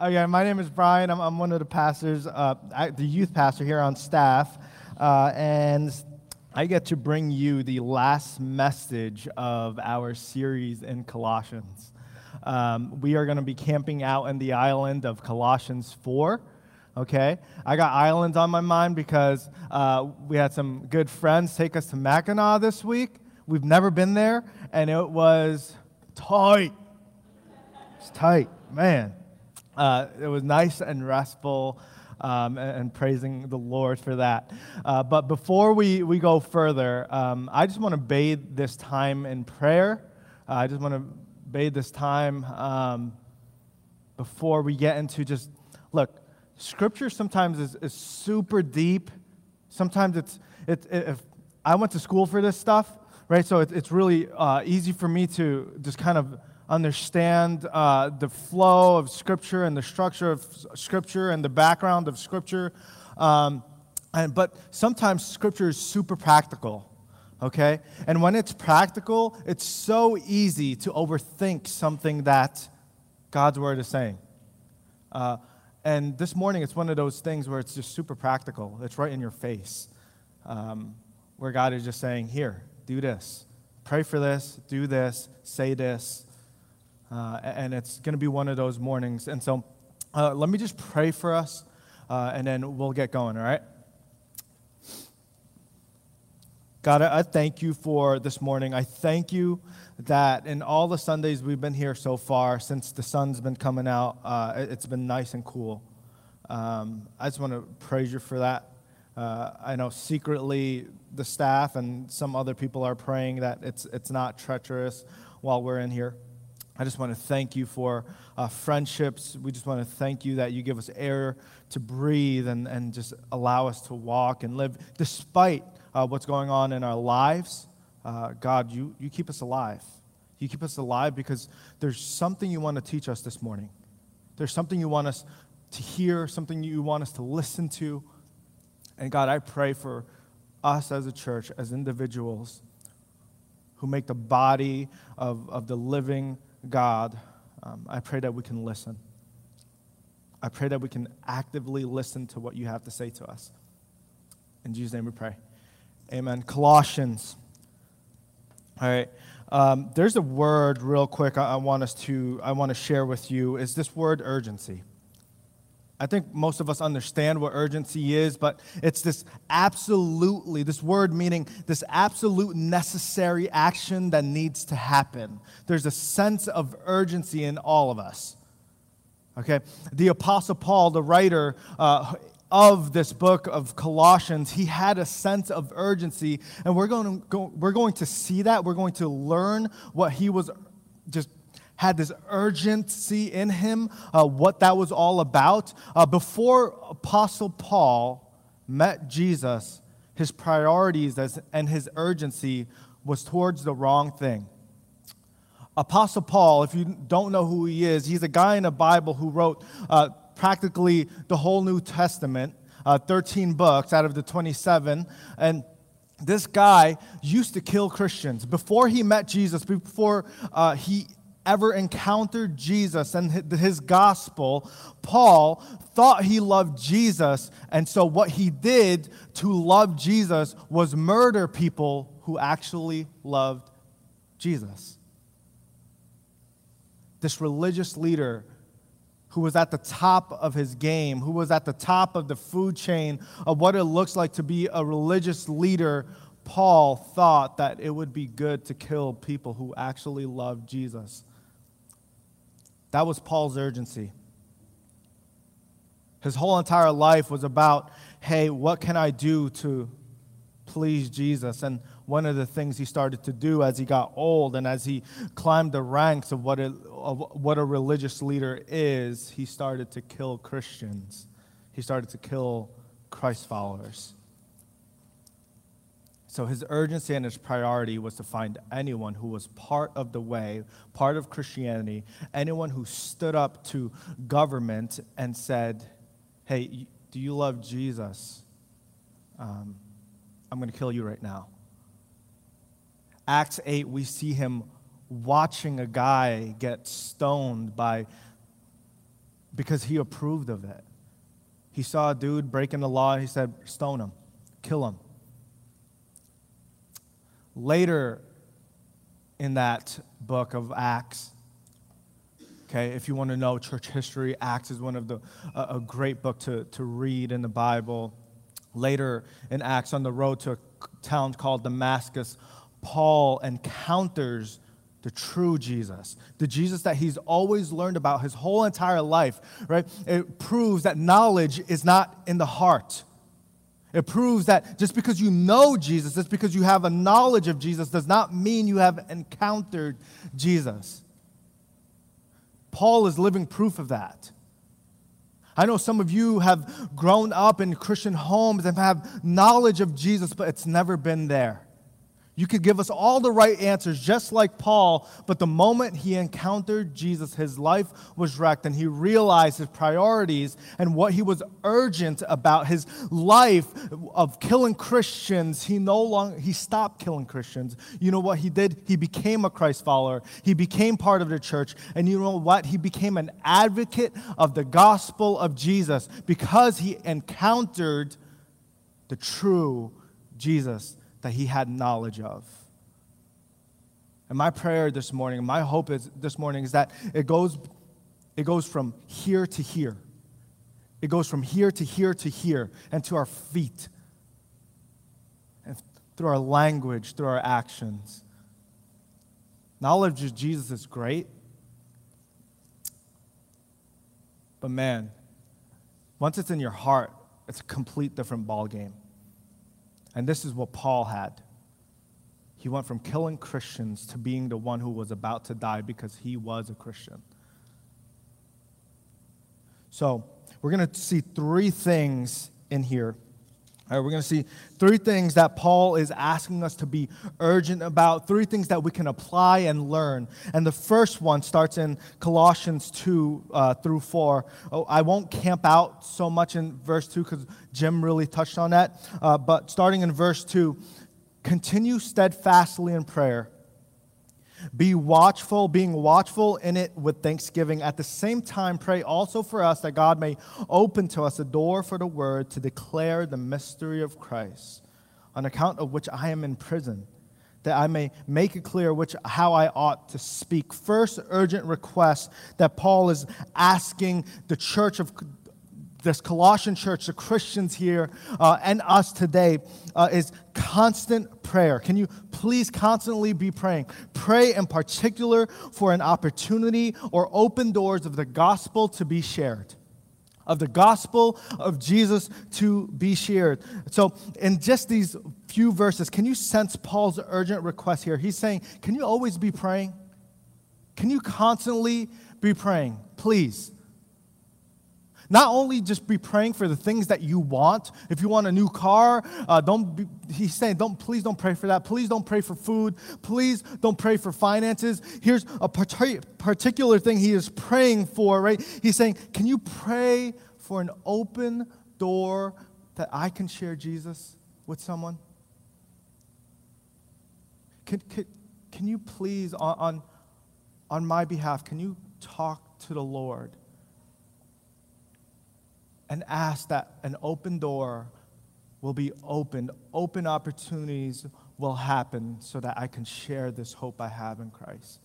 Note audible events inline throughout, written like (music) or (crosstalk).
Okay, my name is Brian. I'm, I'm one of the pastors, uh, I, the youth pastor here on staff, uh, and I get to bring you the last message of our series in Colossians. Um, we are going to be camping out in the island of Colossians 4. Okay, I got islands on my mind because uh, we had some good friends take us to Mackinac this week. We've never been there, and it was tight. It's tight, man. Uh, it was nice and restful. Um, and, and, praising the Lord for that. Uh, but before we, we go further, um, I just want to bathe this time in prayer. Uh, I just want to bathe this time um, before we get into just look, scripture sometimes is, is super deep. Sometimes it's, it, it, if I went to school for this stuff, right? So it, it's really uh, easy for me to just kind of understand uh, the flow of Scripture and the structure of Scripture and the background of Scripture. Um, and, but sometimes Scripture is super practical, okay? And when it's practical, it's so easy to overthink something that God's Word is saying. Uh, and this morning, it's one of those things where it's just super practical. It's right in your face, um, where God is just saying, Here, do this. Pray for this, do this, say this. Uh, and it's going to be one of those mornings. And so uh, let me just pray for us, uh, and then we'll get going, all right? God, I thank you for this morning. I thank you that in all the Sundays we've been here so far, since the sun's been coming out, uh, it's been nice and cool. Um, I just want to praise you for that. Uh, I know secretly the staff and some other people are praying that it's, it's not treacherous while we're in here. I just want to thank you for uh, friendships. We just want to thank you that you give us air to breathe and, and just allow us to walk and live despite uh, what's going on in our lives. Uh, God, you, you keep us alive. You keep us alive because there's something you want to teach us this morning. There's something you want us to hear, something you want us to listen to. And God, I pray for us as a church, as individuals who make the body of, of the living God, um, I pray that we can listen. I pray that we can actively listen to what you have to say to us. In Jesus' name we pray. Amen. Colossians. All right. Um, there's a word, real quick, I, I want us to, I want to share with you. Is this word urgency? I think most of us understand what urgency is, but it's this absolutely, this word meaning this absolute necessary action that needs to happen. There's a sense of urgency in all of us. Okay? The Apostle Paul, the writer uh, of this book of Colossians, he had a sense of urgency, and we're going to, go, we're going to see that. We're going to learn what he was just had this urgency in him, uh, what that was all about. Uh, before Apostle Paul met Jesus, his priorities as, and his urgency was towards the wrong thing. Apostle Paul, if you don't know who he is, he's a guy in the Bible who wrote uh, practically the whole New Testament, uh, 13 books out of the 27. And this guy used to kill Christians. Before he met Jesus, before uh, he ever encountered Jesus and his gospel, Paul thought he loved Jesus. And so, what he did to love Jesus was murder people who actually loved Jesus. This religious leader who was at the top of his game, who was at the top of the food chain of what it looks like to be a religious leader, Paul thought that it would be good to kill people who actually loved Jesus. That was Paul's urgency. His whole entire life was about, hey, what can I do to please Jesus? And one of the things he started to do as he got old and as he climbed the ranks of what, of what a religious leader is, he started to kill Christians. He started to kill Christ followers. So his urgency and his priority was to find anyone who was part of the way, part of Christianity, anyone who stood up to government and said, Hey, do you love Jesus? Um, I'm going to kill you right now. Acts 8, we see him watching a guy get stoned by because he approved of it. He saw a dude breaking the law, and he said, Stone him, kill him. Later in that book of Acts, okay, if you want to know church history, Acts is one of the, a, a great book to, to read in the Bible. Later in Acts, on the road to a town called Damascus, Paul encounters the true Jesus, the Jesus that he's always learned about his whole entire life, right? It proves that knowledge is not in the heart. It proves that just because you know Jesus, just because you have a knowledge of Jesus, does not mean you have encountered Jesus. Paul is living proof of that. I know some of you have grown up in Christian homes and have knowledge of Jesus, but it's never been there. You could give us all the right answers, just like Paul, but the moment he encountered Jesus, his life was wrecked, and he realized his priorities and what he was urgent about his life of killing Christians. He no longer he stopped killing Christians. You know what he did? He became a Christ follower. He became part of the church, and you know what? He became an advocate of the gospel of Jesus because he encountered the true Jesus that he had knowledge of. And my prayer this morning, my hope is this morning is that it goes, it goes from here to here. It goes from here to here to here and to our feet. And through our language, through our actions. Knowledge of Jesus is great. But man, once it's in your heart, it's a complete different ballgame. And this is what Paul had. He went from killing Christians to being the one who was about to die because he was a Christian. So, we're going to see three things in here all right, we're going to see three things that Paul is asking us to be urgent about, three things that we can apply and learn. And the first one starts in Colossians 2 uh, through 4. Oh, I won't camp out so much in verse 2 because Jim really touched on that. Uh, but starting in verse 2, continue steadfastly in prayer be watchful, being watchful in it with thanksgiving. At the same time, pray also for us that God may open to us a door for the word to declare the mystery of Christ, on account of which I am in prison, that I may make it clear which, how I ought to speak. First urgent request that Paul is asking the church of this Colossian church, the Christians here, uh, and us today, uh, is constant prayer. Can you please constantly be praying? Pray in particular for an opportunity or open doors of the gospel to be shared. Of the gospel of Jesus to be shared. So, in just these few verses, can you sense Paul's urgent request here? He's saying, Can you always be praying? Can you constantly be praying? Please. Not only just be praying for the things that you want. If you want a new car, uh, don't. Be, he's saying, don't. Please don't pray for that. Please don't pray for food. Please don't pray for finances. Here's a particular thing he is praying for. Right? He's saying, can you pray for an open door that I can share Jesus with someone? Can, can, can you please, on, on, on my behalf, can you talk to the Lord? And ask that an open door will be opened, open opportunities will happen so that I can share this hope I have in Christ.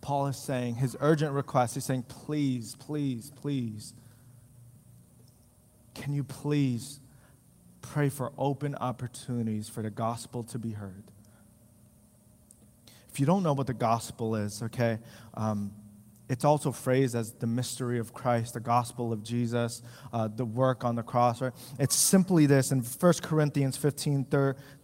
Paul is saying, his urgent request, he's saying, please, please, please, can you please pray for open opportunities for the gospel to be heard? If you don't know what the gospel is, okay, um, it's also phrased as the mystery of Christ, the gospel of Jesus, uh, the work on the cross. Right? It's simply this in 1 Corinthians 15,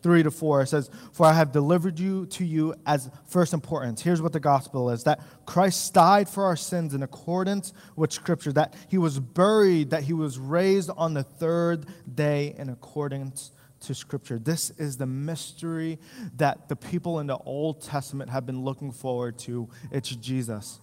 3 to 4. It says, For I have delivered you to you as first importance. Here's what the gospel is that Christ died for our sins in accordance with Scripture, that he was buried, that he was raised on the third day in accordance to Scripture. This is the mystery that the people in the Old Testament have been looking forward to. It's Jesus.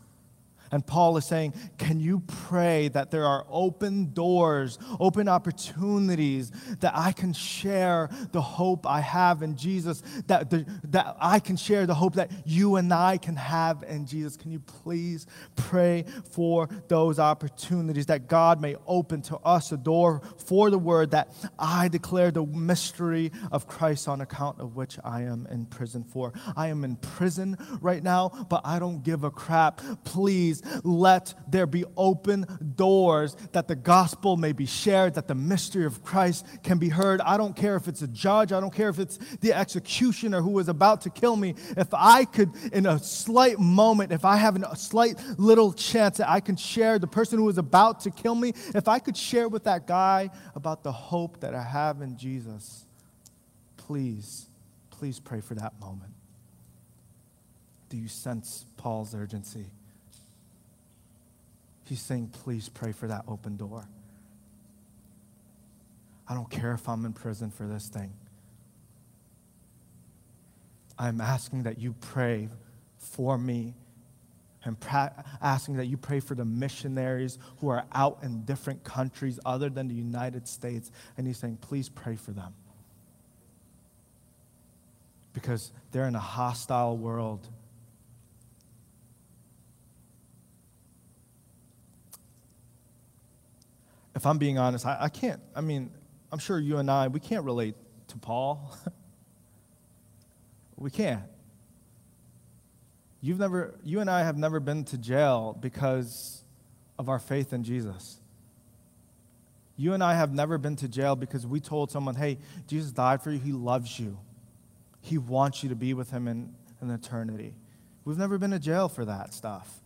And Paul is saying, Can you pray that there are open doors, open opportunities that I can share the hope I have in Jesus, that, the, that I can share the hope that you and I can have in Jesus? Can you please pray for those opportunities that God may open to us a door for the word that I declare the mystery of Christ on account of which I am in prison for? I am in prison right now, but I don't give a crap. Please please let there be open doors that the gospel may be shared, that the mystery of Christ can be heard. I don't care if it's a judge, I don't care if it's the executioner who is about to kill me. If I could, in a slight moment, if I have a slight little chance that I can share the person who is about to kill me, if I could share with that guy about the hope that I have in Jesus, please, please pray for that moment. Do you sense Paul's urgency? He's saying, please pray for that open door. I don't care if I'm in prison for this thing. I'm asking that you pray for me and pra- asking that you pray for the missionaries who are out in different countries other than the United States. And he's saying, please pray for them. Because they're in a hostile world if I'm being honest, I, I can't, I mean, I'm sure you and I, we can't relate to Paul. (laughs) we can't. You've never, you and I have never been to jail because of our faith in Jesus. You and I have never been to jail because we told someone, hey, Jesus died for you. He loves you. He wants you to be with him in, in eternity. We've never been to jail for that stuff.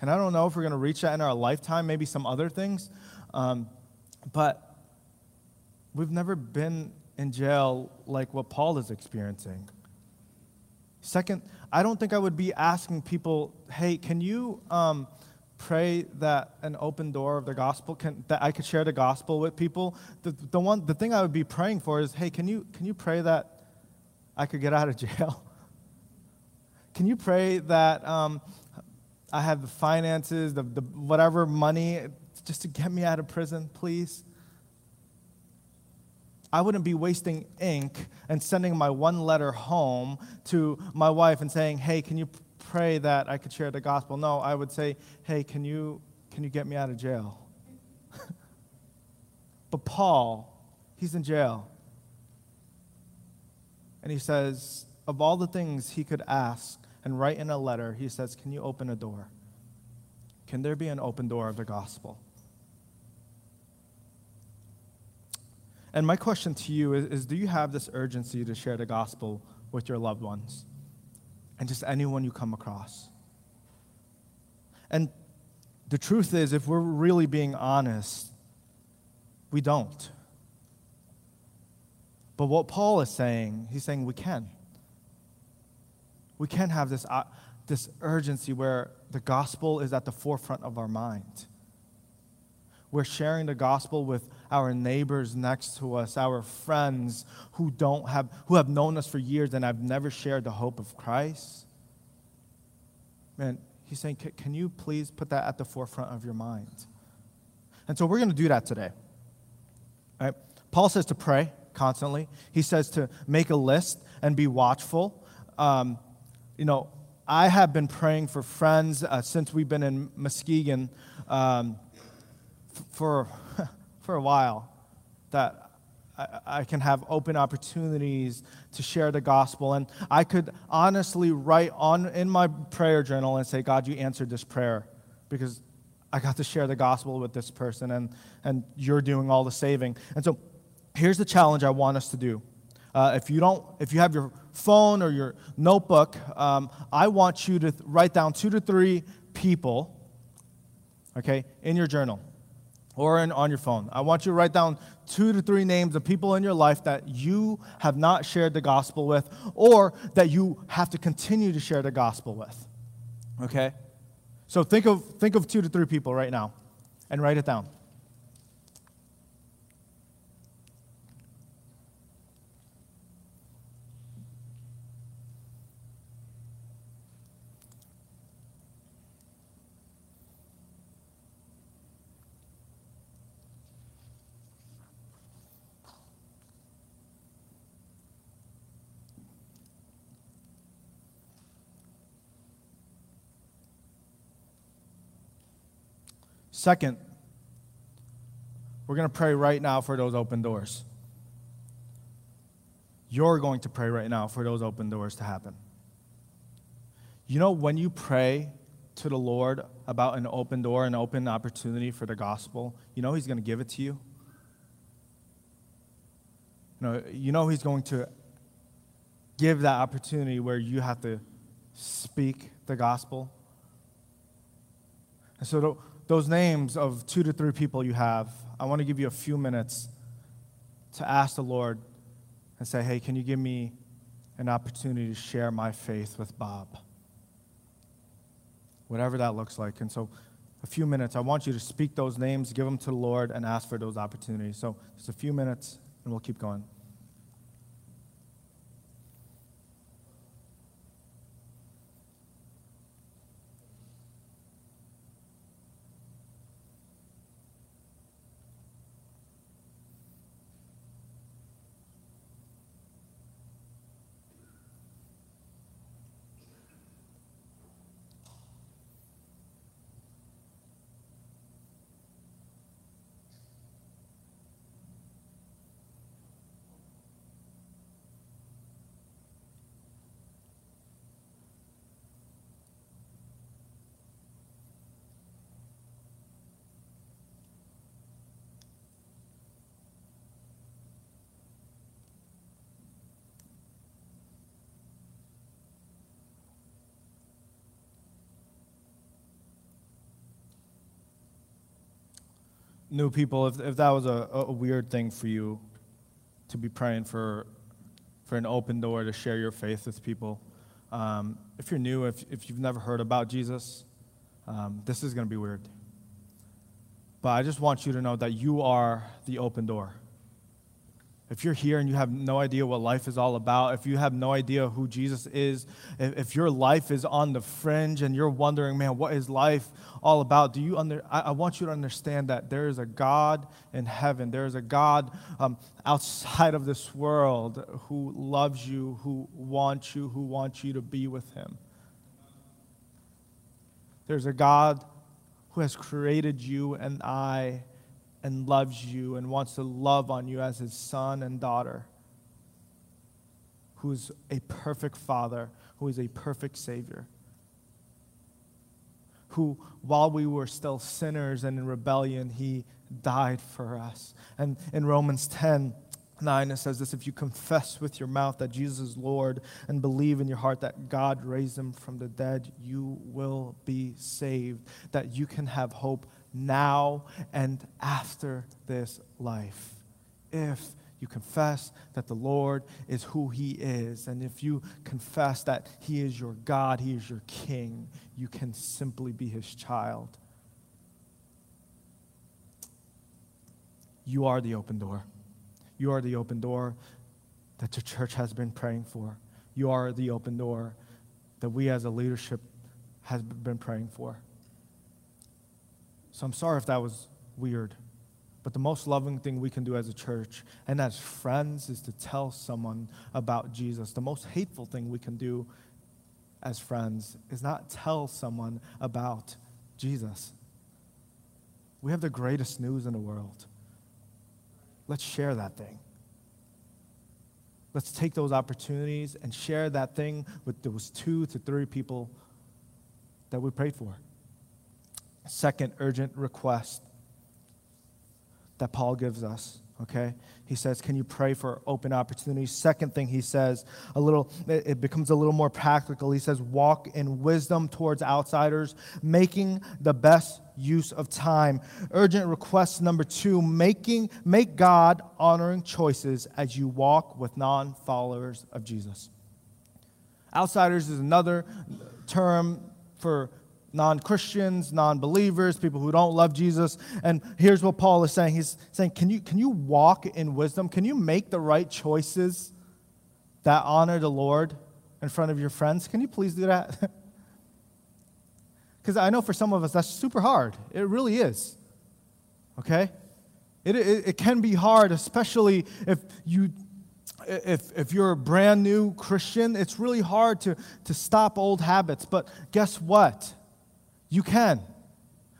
And I don't know if we're going to reach that in our lifetime, maybe some other things. Um, but we've never been in jail like what Paul is experiencing. Second, I don't think I would be asking people, hey, can you um, pray that an open door of the gospel, can, that I could share the gospel with people? The, the, one, the thing I would be praying for is, hey, can you, can you pray that I could get out of (laughs) jail? Can you pray that um, I have the finances, the, the whatever money, just to get me out of prison, please. I wouldn't be wasting ink and sending my one letter home to my wife and saying, hey, can you pray that I could share the gospel? No, I would say, hey, can you, can you get me out of jail? (laughs) but Paul, he's in jail. And he says, of all the things he could ask, and write in a letter, he says, Can you open a door? Can there be an open door of the gospel? And my question to you is, is, Do you have this urgency to share the gospel with your loved ones and just anyone you come across? And the truth is, if we're really being honest, we don't. But what Paul is saying, he's saying we can we can't have this, uh, this urgency where the gospel is at the forefront of our mind. We're sharing the gospel with our neighbors next to us, our friends who don't have who have known us for years and have never shared the hope of Christ. Man, he's saying, can you please put that at the forefront of your mind? And so we're going to do that today. Right? Paul says to pray constantly. He says to make a list and be watchful. Um, you know, I have been praying for friends uh, since we've been in Muskegon um, f- for, (laughs) for a while that I, I can have open opportunities to share the gospel. And I could honestly write on in my prayer journal and say, God, you answered this prayer because I got to share the gospel with this person and, and you're doing all the saving. And so here's the challenge I want us to do. Uh, if you don't, if you have your phone or your notebook, um, I want you to write down two to three people, okay, in your journal or in, on your phone. I want you to write down two to three names of people in your life that you have not shared the gospel with or that you have to continue to share the gospel with. Okay? So think of, think of two to three people right now and write it down. Second, we're going to pray right now for those open doors. You're going to pray right now for those open doors to happen. You know, when you pray to the Lord about an open door, an open opportunity for the gospel, you know He's going to give it to you. You know, you know He's going to give that opportunity where you have to speak the gospel. And so, those names of two to three people you have, I want to give you a few minutes to ask the Lord and say, hey, can you give me an opportunity to share my faith with Bob? Whatever that looks like. And so, a few minutes, I want you to speak those names, give them to the Lord, and ask for those opportunities. So, just a few minutes, and we'll keep going. New people, if, if that was a, a weird thing for you to be praying for, for an open door to share your faith with people, um, if you're new, if, if you've never heard about Jesus, um, this is going to be weird. But I just want you to know that you are the open door. If you're here and you have no idea what life is all about, if you have no idea who Jesus is, if, your life is on the fringe and you're wondering, man, what is life all about? Do you under, I, I want you to understand that there is a God in heaven. There is a God um, outside of this world who loves you, who wants you, who wants you to be with him. There's a God who has created you and I and loves you and wants to love on you as his son and daughter, who is a perfect father, who is a perfect savior, who, while we were still sinners and in rebellion, he died for us. And in Romans 10, 9, it says this If you confess with your mouth that Jesus is Lord and believe in your heart that God raised him from the dead, you will be saved, that you can have hope now and after this life. If you confess that the Lord is who He is, and if you confess that He is your God, He is your King, you can simply be His child. You are the open door. You are the open door that your church has been praying for. You are the open door that we as a leadership has been praying for. So I'm sorry if that was weird. But the most loving thing we can do as a church and as friends is to tell someone about Jesus. The most hateful thing we can do as friends is not tell someone about Jesus. We have the greatest news in the world. Let's share that thing. Let's take those opportunities and share that thing with those two to three people that we prayed for. Second urgent request that Paul gives us. Okay? He says, Can you pray for open opportunities? Second thing he says, a little, it becomes a little more practical. He says, Walk in wisdom towards outsiders, making the best use of time. Urgent request number two, making, make God honoring choices as you walk with non followers of Jesus. Outsiders is another term for non Christians, non believers, people who don't love Jesus. And here's what Paul is saying He's saying, can you, can you walk in wisdom? Can you make the right choices that honor the Lord in front of your friends? Can you please do that? (laughs) Because I know for some of us that's super hard. It really is. Okay? It, it, it can be hard, especially if you if, if you're a brand new Christian, it's really hard to, to stop old habits. But guess what? You can.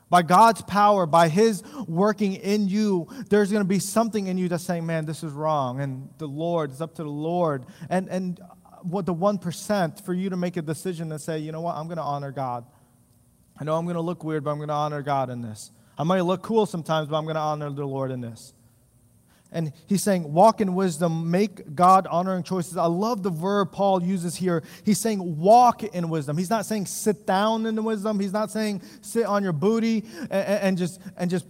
By God's power, by His working in you, there's going to be something in you that's saying, man, this is wrong. And the Lord, it's up to the Lord. And, and what the 1% for you to make a decision and say, you know what, I'm going to honor God. I know I'm going to look weird, but I'm going to honor God in this. I might look cool sometimes, but I'm going to honor the Lord in this. And he's saying, walk in wisdom, make God honoring choices. I love the verb Paul uses here. He's saying, walk in wisdom. He's not saying sit down in the wisdom. He's not saying sit on your booty and, and just, and just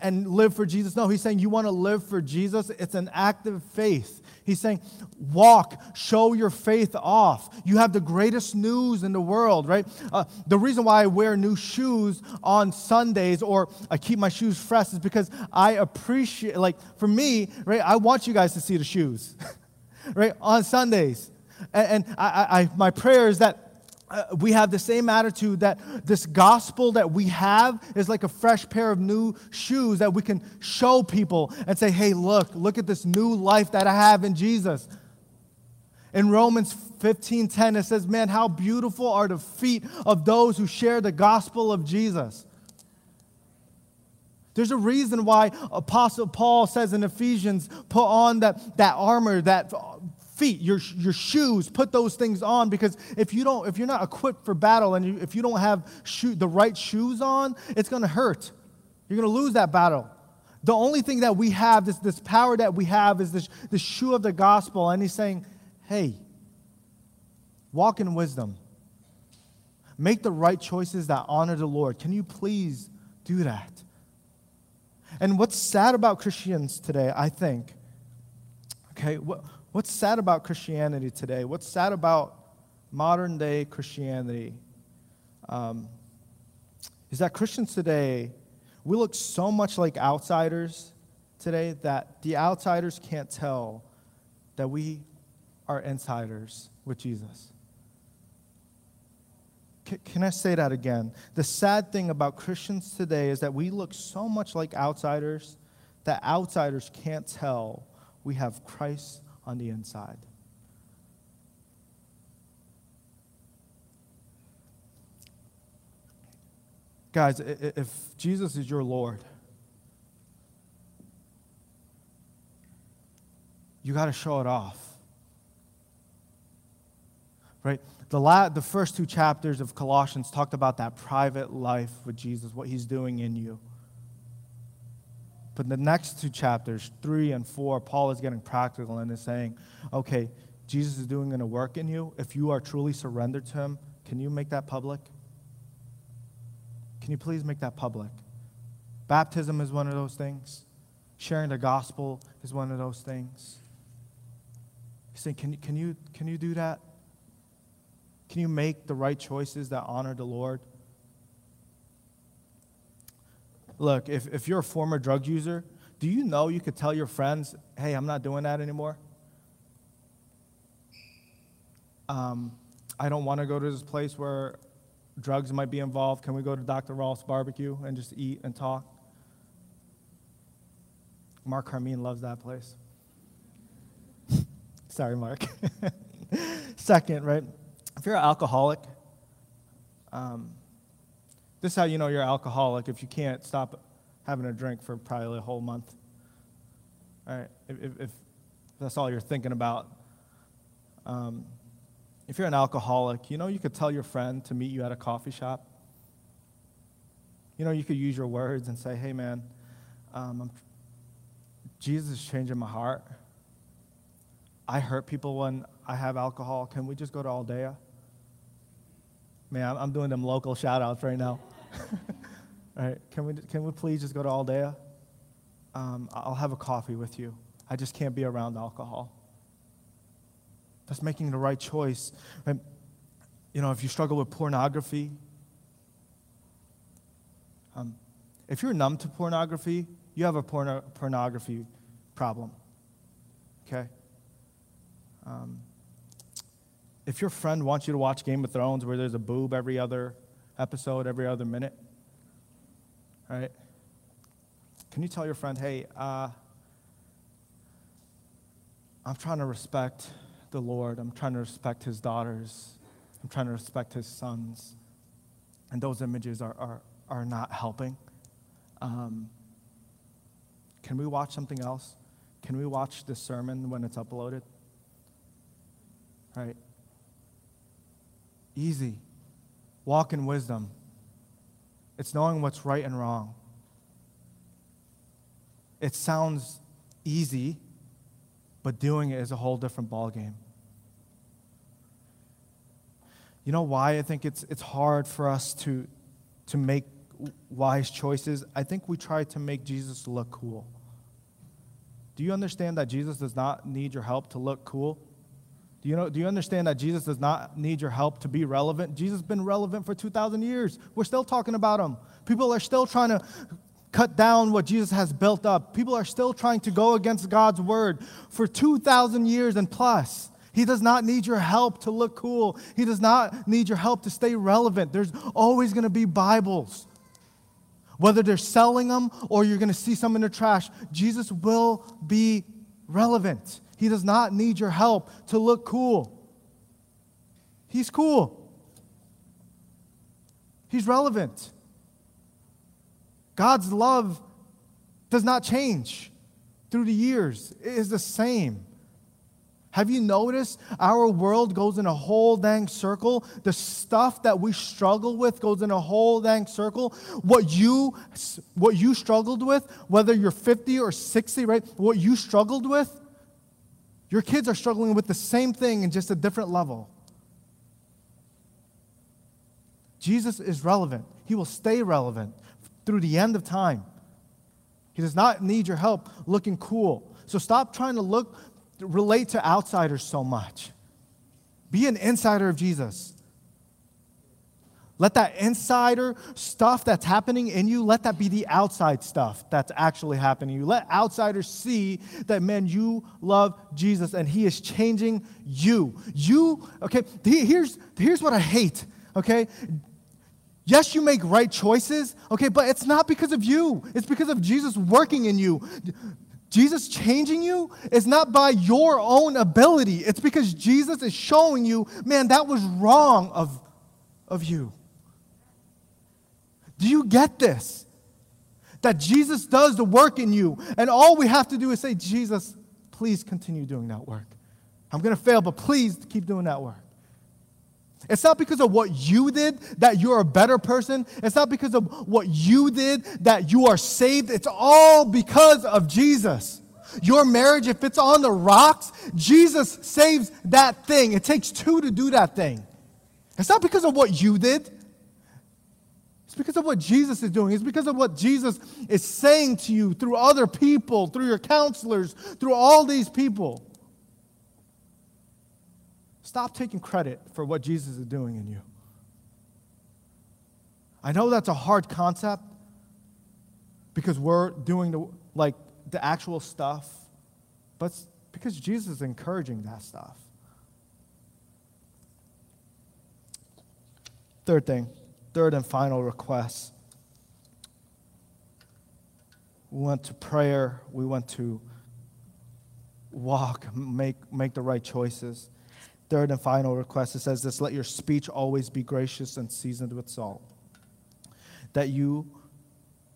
and live for Jesus. No, he's saying you want to live for Jesus. It's an act of faith. He's saying, walk, show your faith off. You have the greatest news in the world, right? Uh, the reason why I wear new shoes on Sundays or I keep my shoes fresh is because I appreciate, like, for me, right, I want you guys to see the shoes, (laughs) right, on Sundays. And, and I, I, my prayer is that uh, we have the same attitude that this gospel that we have is like a fresh pair of new shoes that we can show people and say, hey, look, look at this new life that I have in Jesus. In Romans 15:10, it says, Man, how beautiful are the feet of those who share the gospel of Jesus. There's a reason why Apostle Paul says in Ephesians, put on that, that armor, that feet, your, your shoes, put those things on because if you don't, if you're not equipped for battle and you, if you don't have shoe, the right shoes on, it's going to hurt. You're going to lose that battle. The only thing that we have, this, this power that we have, is this, the shoe of the gospel. And he's saying, hey, walk in wisdom. Make the right choices that honor the Lord. Can you please do that? And what's sad about Christians today, I think, okay, what, What's sad about Christianity today? What's sad about modern day Christianity um, is that Christians today, we look so much like outsiders today that the outsiders can't tell that we are insiders with Jesus. can I say that again? The sad thing about Christians today is that we look so much like outsiders that outsiders can't tell we have Christ on the inside. Guys, if Jesus is your Lord, you got to show it off. Right? The, la- the first two chapters of Colossians talked about that private life with Jesus, what he's doing in you. But the next two chapters, three and four, Paul is getting practical and is saying, okay, Jesus is doing a work in you. If you are truly surrendered to him, can you make that public? Can you please make that public? Baptism is one of those things. Sharing the gospel is one of those things. He's saying, can, can, you, can you do that? Can you make the right choices that honor the Lord? Look, if, if you're a former drug user, do you know you could tell your friends, hey, I'm not doing that anymore? Um, I don't want to go to this place where drugs might be involved. Can we go to Dr. Rolf's barbecue and just eat and talk? Mark Carmine loves that place. (laughs) Sorry, Mark. (laughs) Second, right? If you're an alcoholic, um, this is how you know you're alcoholic if you can't stop having a drink for probably a whole month. All right, if, if, that's all you're thinking about. Um, if you're an alcoholic, you know you could tell your friend to meet you at a coffee shop. You know, you could use your words and say, hey, man, um, Jesus is changing my heart. I hurt people when I have alcohol. Can we just go to Aldea? Man, I'm doing them local shout outs right now. (laughs) All right, can we, can we please just go to Aldea? Um, I'll have a coffee with you. I just can't be around alcohol. That's making the right choice. Right? You know, if you struggle with pornography, um, if you're numb to pornography, you have a porno- pornography problem. Okay? Um, if your friend wants you to watch Game of Thrones where there's a boob every other episode, every other minute, right? Can you tell your friend, hey, uh, I'm trying to respect the Lord. I'm trying to respect his daughters. I'm trying to respect his sons. And those images are, are, are not helping. Um, can we watch something else? Can we watch this sermon when it's uploaded? Right? Easy. Walk in wisdom. It's knowing what's right and wrong. It sounds easy, but doing it is a whole different ballgame. You know why I think it's, it's hard for us to, to make wise choices? I think we try to make Jesus look cool. Do you understand that Jesus does not need your help to look cool? Do you, know, do you understand that Jesus does not need your help to be relevant? Jesus has been relevant for 2,000 years. We're still talking about him. People are still trying to cut down what Jesus has built up. People are still trying to go against God's word for 2,000 years and plus. He does not need your help to look cool. He does not need your help to stay relevant. There's always going to be Bibles. Whether they're selling them or you're going to see some in the trash, Jesus will be relevant. He does not need your help to look cool. He's cool. He's relevant. God's love does not change through the years, it is the same. Have you noticed our world goes in a whole dang circle? The stuff that we struggle with goes in a whole dang circle. What you what you struggled with, whether you're 50 or 60, right? What you struggled with, your kids are struggling with the same thing in just a different level. Jesus is relevant. He will stay relevant through the end of time. He does not need your help looking cool. So stop trying to look relate to outsiders so much. Be an insider of Jesus. Let that insider stuff that's happening in you, let that be the outside stuff that's actually happening you. Let outsiders see that, man, you love Jesus and he is changing you. You, okay, here's, here's what I hate, okay? Yes, you make right choices, okay, but it's not because of you. It's because of Jesus working in you. Jesus changing you is not by your own ability. It's because Jesus is showing you, man, that was wrong of, of you. Do you get this? That Jesus does the work in you, and all we have to do is say, Jesus, please continue doing that work. I'm going to fail, but please keep doing that work. It's not because of what you did that you're a better person. It's not because of what you did that you are saved. It's all because of Jesus. Your marriage, if it's on the rocks, Jesus saves that thing. It takes two to do that thing. It's not because of what you did because of what Jesus is doing. It's because of what Jesus is saying to you through other people, through your counselors, through all these people. Stop taking credit for what Jesus is doing in you. I know that's a hard concept because we're doing the like the actual stuff, but because Jesus is encouraging that stuff. Third thing, third and final request. We went to prayer, we went to walk, make, make the right choices. Third and final request it says this let your speech always be gracious and seasoned with salt, that you,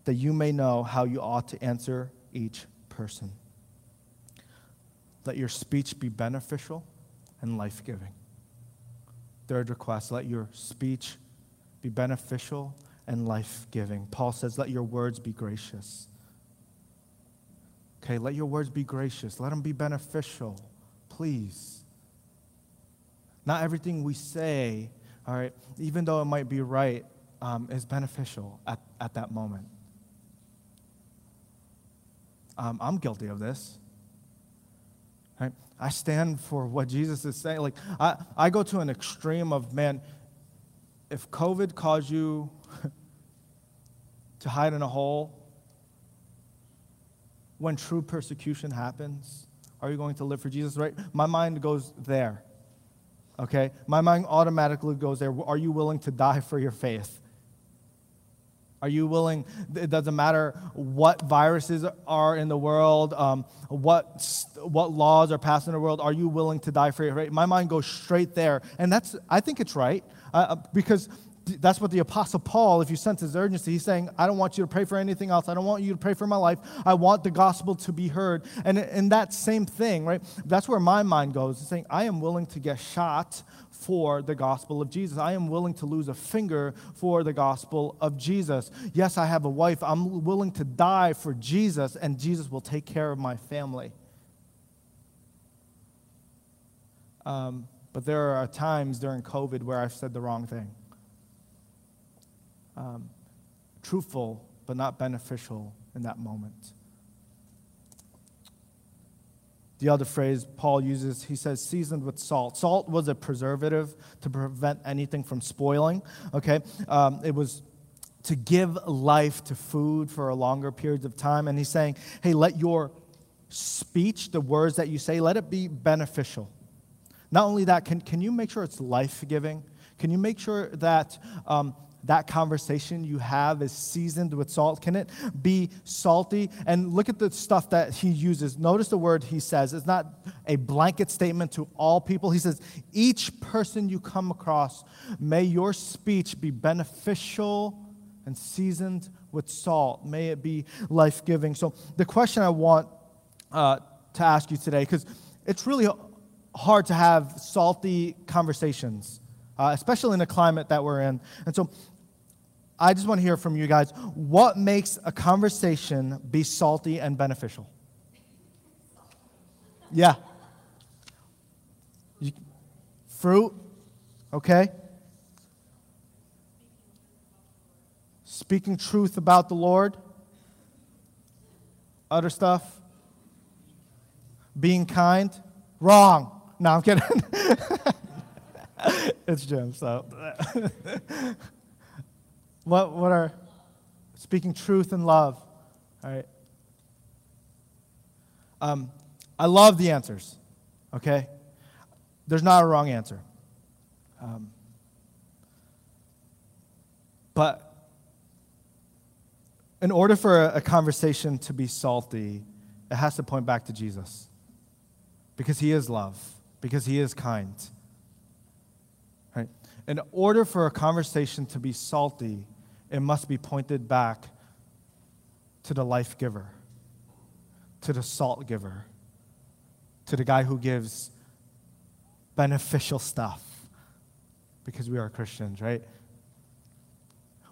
that you may know how you ought to answer each person. Let your speech be beneficial and life giving. Third request let your speech be beneficial and life giving. Paul says, Let your words be gracious. Okay, let your words be gracious. Let them be beneficial, please. Not everything we say, all right, even though it might be right, um, is beneficial at, at that moment. Um, I'm guilty of this. Right? I stand for what Jesus is saying. Like, I, I go to an extreme of, man, if COVID caused you (laughs) to hide in a hole, when true persecution happens, are you going to live for Jesus? Right? My mind goes there. Okay? My mind automatically goes there. Are you willing to die for your faith? Are you willing? It doesn't matter what viruses are in the world, um, what, what laws are passed in the world. Are you willing to die for your faith? My mind goes straight there. And that's, I think it's right. Uh, because that's what the Apostle Paul, if you sense his urgency, he's saying, I don't want you to pray for anything else. I don't want you to pray for my life. I want the gospel to be heard. And in that same thing, right, that's where my mind goes. It's saying, I am willing to get shot for the gospel of Jesus. I am willing to lose a finger for the gospel of Jesus. Yes, I have a wife. I'm willing to die for Jesus, and Jesus will take care of my family. Um, but there are times during COVID where I've said the wrong thing um, truthful, but not beneficial in that moment. The other phrase Paul uses, he says, seasoned with salt. Salt was a preservative to prevent anything from spoiling, okay? Um, it was to give life to food for a longer periods of time. And he's saying, hey, let your speech, the words that you say, let it be beneficial. Not only that, can, can you make sure it's life giving? Can you make sure that um, that conversation you have is seasoned with salt? Can it be salty? And look at the stuff that he uses. Notice the word he says. It's not a blanket statement to all people. He says, Each person you come across, may your speech be beneficial and seasoned with salt. May it be life giving. So, the question I want uh, to ask you today, because it's really hard to have salty conversations. Uh, especially in the climate that we're in. And so I just want to hear from you guys what makes a conversation be salty and beneficial? Yeah. You, fruit, okay? Speaking truth about the Lord. Other stuff. Being kind. Wrong. No, I'm kidding. (laughs) it's Jim, so. (laughs) What, what are speaking truth and love? All right. Um, I love the answers, okay? There's not a wrong answer. Um, but in order for a, a conversation to be salty, it has to point back to Jesus because he is love, because he is kind. Right? In order for a conversation to be salty, it must be pointed back to the life giver, to the salt giver, to the guy who gives beneficial stuff because we are Christians, right?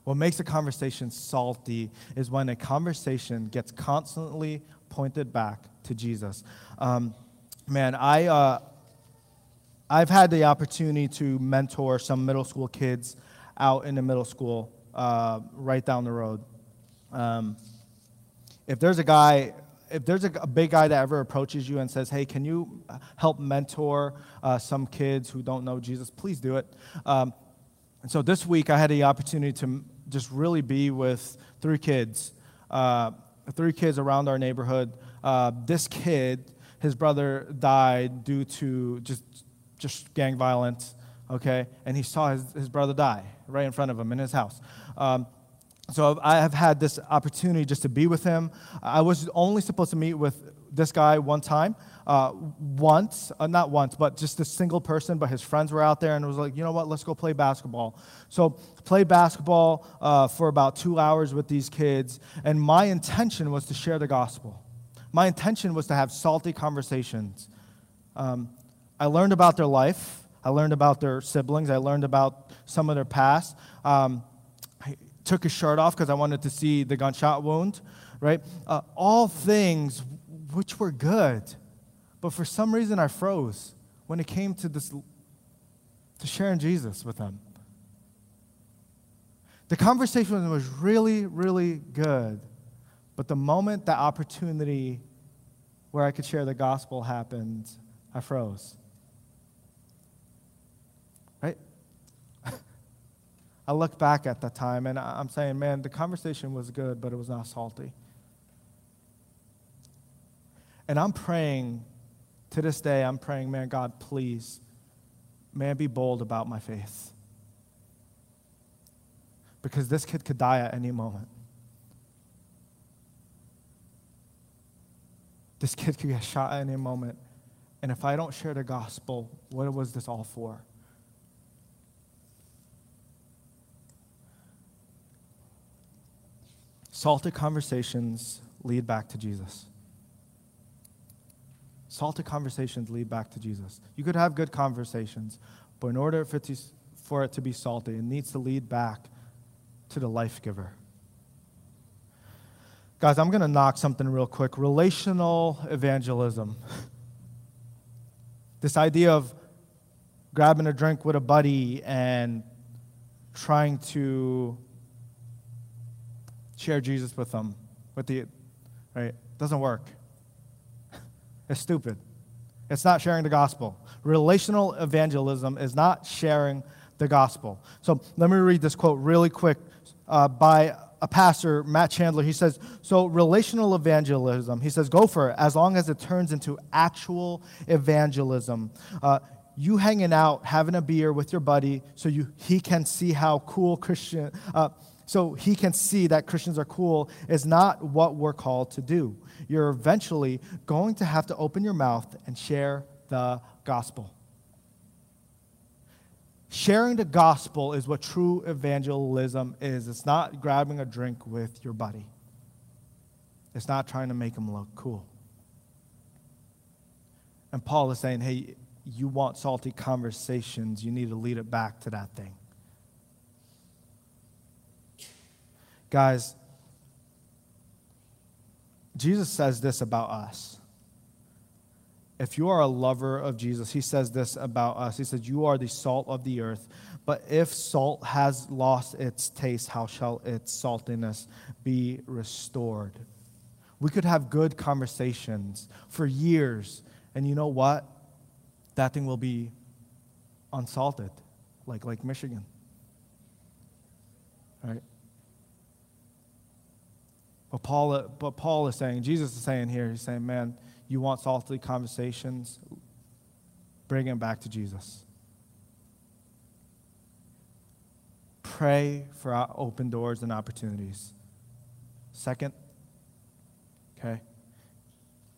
What makes a conversation salty is when a conversation gets constantly pointed back to Jesus. Um, man, I, uh, I've had the opportunity to mentor some middle school kids out in the middle school uh, right down the road. Um, if there's a guy, if there's a, a, big guy that ever approaches you and says, "Hey, can you help mentor uh, some kids who don't know Jesus?" Please do it. Um, and so this week I had the opportunity to just really be with three kids, uh, three kids around our neighborhood. Uh, this kid, his brother died due to just just gang violence okay? And he saw his, his brother die right in front of him in his house. Um, so I have had this opportunity just to be with him. I was only supposed to meet with this guy one time, uh, once, uh, not once, but just a single person, but his friends were out there and it was like, you know what, let's go play basketball. So played basketball uh, for about two hours with these kids, and my intention was to share the gospel. My intention was to have salty conversations. Um, I learned about their life. I learned about their siblings. I learned about some of their past. Um, I took his shirt off because I wanted to see the gunshot wound, right? Uh, all things which were good. But for some reason, I froze when it came to this, to sharing Jesus with them. The conversation was really, really good. But the moment that opportunity where I could share the gospel happened, I froze. I look back at that time and I'm saying, man, the conversation was good, but it was not salty. And I'm praying, to this day, I'm praying, man, God, please, may I be bold about my faith. Because this kid could die at any moment. This kid could get shot at any moment. And if I don't share the gospel, what was this all for? Salted conversations lead back to Jesus. Salted conversations lead back to Jesus. You could have good conversations, but in order for it to, for it to be salty, it needs to lead back to the life giver. Guys, I'm going to knock something real quick relational evangelism. (laughs) This idea of grabbing a drink with a buddy and trying to share Jesus with them, with the, right? Doesn't work. (laughs) It's stupid. It's not sharing the gospel. Relational evangelism is not sharing the gospel. So let me read this quote really quick uh, by a pastor, Matt Chandler. He says, So, relational evangelism, he says, go for it as long as it turns into actual evangelism. Uh, you hanging out, having a beer with your buddy, so you, he can see how cool Christian, uh, so he can see that Christians are cool, is not what we're called to do. You're eventually going to have to open your mouth and share the gospel. Sharing the gospel is what true evangelism is. It's not grabbing a drink with your buddy, it's not trying to make him look cool. And Paul is saying, hey, you want salty conversations, you need to lead it back to that thing. Guys, Jesus says this about us if you are a lover of Jesus, he says this about us. He says, You are the salt of the earth. But if salt has lost its taste, how shall its saltiness be restored? We could have good conversations for years, and you know what? That thing will be unsalted, like Lake Michigan. Right? But Paul, but Paul is saying, Jesus is saying here, he's saying, man, you want salty conversations, bring them back to Jesus. Pray for our open doors and opportunities. Second, okay,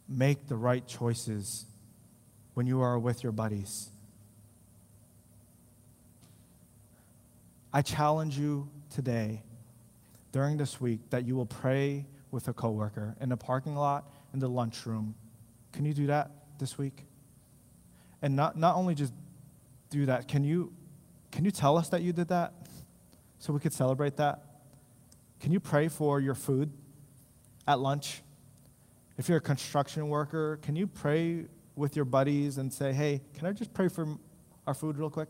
make the right choices when you are with your buddies. I challenge you today, during this week, that you will pray with a coworker in the parking lot, in the lunchroom, can you do that this week? And not, not only just do that, can you, can you tell us that you did that so we could celebrate that? Can you pray for your food at lunch? If you're a construction worker, can you pray with your buddies and say, hey, can I just pray for our food real quick?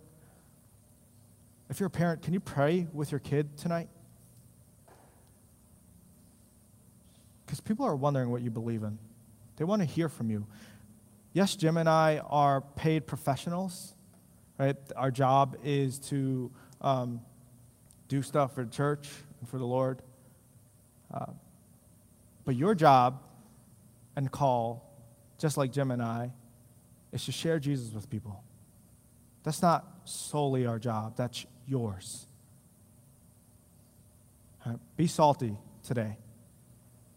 If you're a parent, can you pray with your kid tonight? Because people are wondering what you believe in. They want to hear from you. Yes, Jim and I are paid professionals, right? Our job is to um, do stuff for the church and for the Lord. Uh, but your job and call, just like Jim and I, is to share Jesus with people. That's not solely our job, that's yours. Right? Be salty today.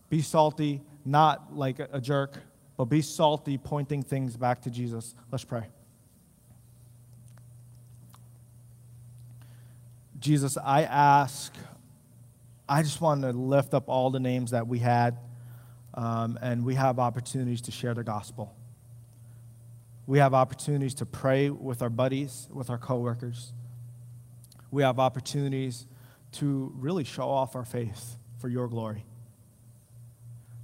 Be salty not like a jerk, but be salty, pointing things back to Jesus. Let's pray. Jesus, I ask, I just want to lift up all the names that we had, um, and we have opportunities to share the gospel. We have opportunities to pray with our buddies, with our coworkers. We have opportunities to really show off our faith for your glory.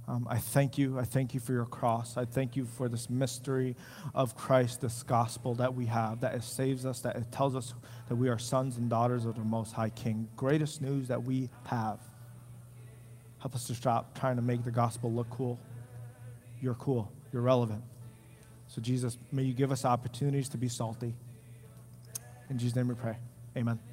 Um, I thank you. I thank you for your cross. I thank you for this mystery of Christ, this gospel that we have, that it saves us, that it tells us that we are sons and daughters of the Most High King. Greatest news that we have. Help us to stop trying to make the gospel look cool. You're cool, you're relevant. So, Jesus, may you give us opportunities to be salty. In Jesus' name we pray. Amen.